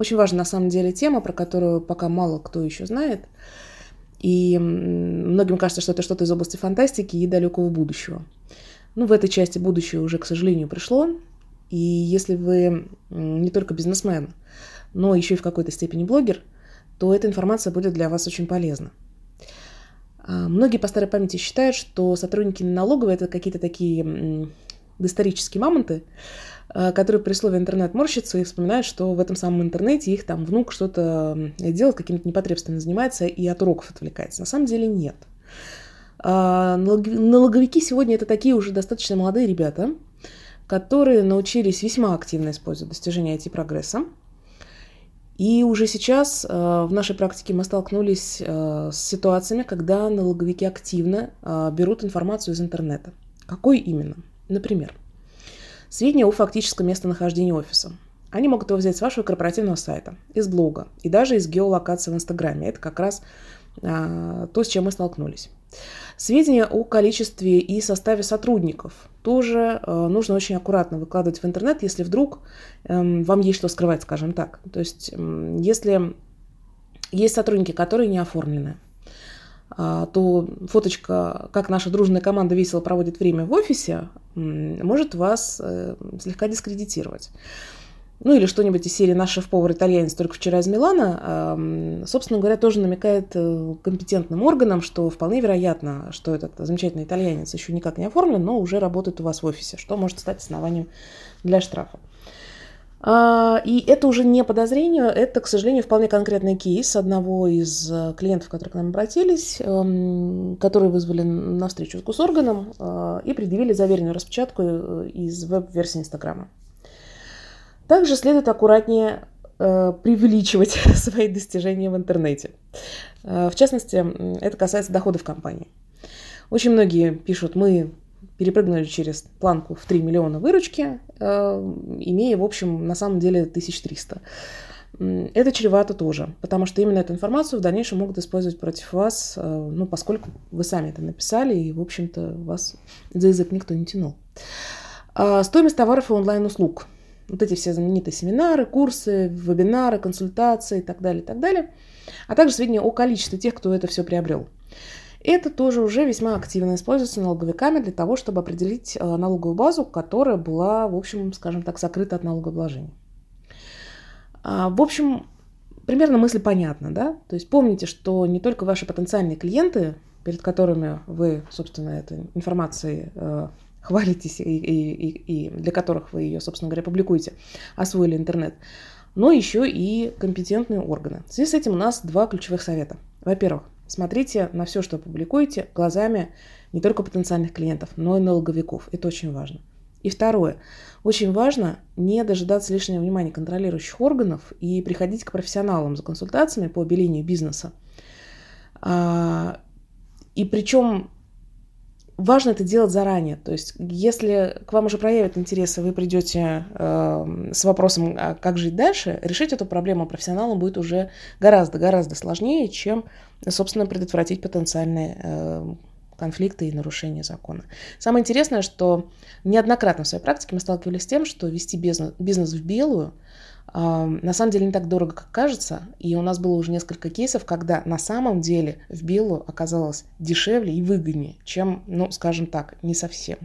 Очень важная на самом деле тема, про которую пока мало кто еще знает. И многим кажется, что это что-то из области фантастики и далекого будущего. Ну, в этой части будущее уже, к сожалению, пришло. И если вы не только бизнесмен, но еще и в какой-то степени блогер, то эта информация будет для вас очень полезна. А, многие по старой памяти считают, что сотрудники налоговой это какие-то такие доисторические мамонты, которые при слове интернет морщатся и вспоминают, что в этом самом интернете их там внук что-то делает, какими-то непотребствами занимается и от уроков отвлекается. На самом деле нет. А, налоговики сегодня это такие уже достаточно молодые ребята, которые научились весьма активно использовать достижения IT-прогресса. И уже сейчас э, в нашей практике мы столкнулись э, с ситуациями, когда налоговики активно э, берут информацию из интернета. Какой именно? Например, сведения о фактическом местонахождении офиса. Они могут его взять с вашего корпоративного сайта, из блога и даже из геолокации в Инстаграме. Это как раз а, то, с чем мы столкнулись. Сведения о количестве и составе сотрудников тоже э, нужно очень аккуратно выкладывать в интернет, если вдруг э, вам есть что скрывать, скажем так. То есть, э, если есть сотрудники, которые не оформлены, то фоточка, как наша дружная команда весело проводит время в офисе, может вас э, слегка дискредитировать ну или что-нибудь из серии «Наш шеф-повар итальянец только вчера из Милана», собственно говоря, тоже намекает э, компетентным органам, что вполне вероятно, что этот замечательный итальянец еще никак не оформлен, но уже работает у вас в офисе, что может стать основанием для штрафа. А, и это уже не подозрение, это, к сожалению, вполне конкретный кейс одного из э, клиентов, которые к нам обратились, эм, которые вызвали на встречу с госорганом э, и предъявили заверенную распечатку из веб-версии Инстаграма. Также следует аккуратнее э, преувеличивать свои достижения в интернете. Э, в частности, это касается доходов компании. Очень многие пишут, мы перепрыгнули через планку в 3 миллиона выручки, э, имея, в общем, на самом деле 1300. Это чревато тоже, потому что именно эту информацию в дальнейшем могут использовать против вас, э, ну, поскольку вы сами это написали, и, в общем-то, вас за язык никто не тянул. А стоимость товаров и онлайн-услуг – вот эти все знаменитые семинары, курсы, вебинары, консультации и так далее, и так далее, а также сведения о количестве тех, кто это все приобрел. Это тоже уже весьма активно используется налоговиками для того, чтобы определить э, налоговую базу, которая была, в общем, скажем так, закрыта от налогообложения. А, в общем, примерно мысль понятна, да? То есть помните, что не только ваши потенциальные клиенты, перед которыми вы, собственно, этой информацией э, хвалитесь и, и, и, и для которых вы ее, собственно говоря, публикуете, освоили интернет, но еще и компетентные органы. В связи с этим у нас два ключевых совета. Во-первых, смотрите на все, что публикуете, глазами не только потенциальных клиентов, но и налоговиков. Это очень важно. И второе. Очень важно не дожидаться лишнего внимания контролирующих органов и приходить к профессионалам за консультациями по обелению бизнеса. А, и причем важно это делать заранее. То есть, если к вам уже проявят интерес, и вы придете э, с вопросом, а как жить дальше, решить эту проблему профессионалам будет уже гораздо-гораздо сложнее, чем, собственно, предотвратить потенциальные э, конфликты и нарушения закона. Самое интересное, что неоднократно в своей практике мы сталкивались с тем, что вести бизнес, бизнес в белую – на самом деле не так дорого, как кажется. И у нас было уже несколько кейсов, когда на самом деле в белую оказалось дешевле и выгоднее, чем, ну, скажем так, не совсем.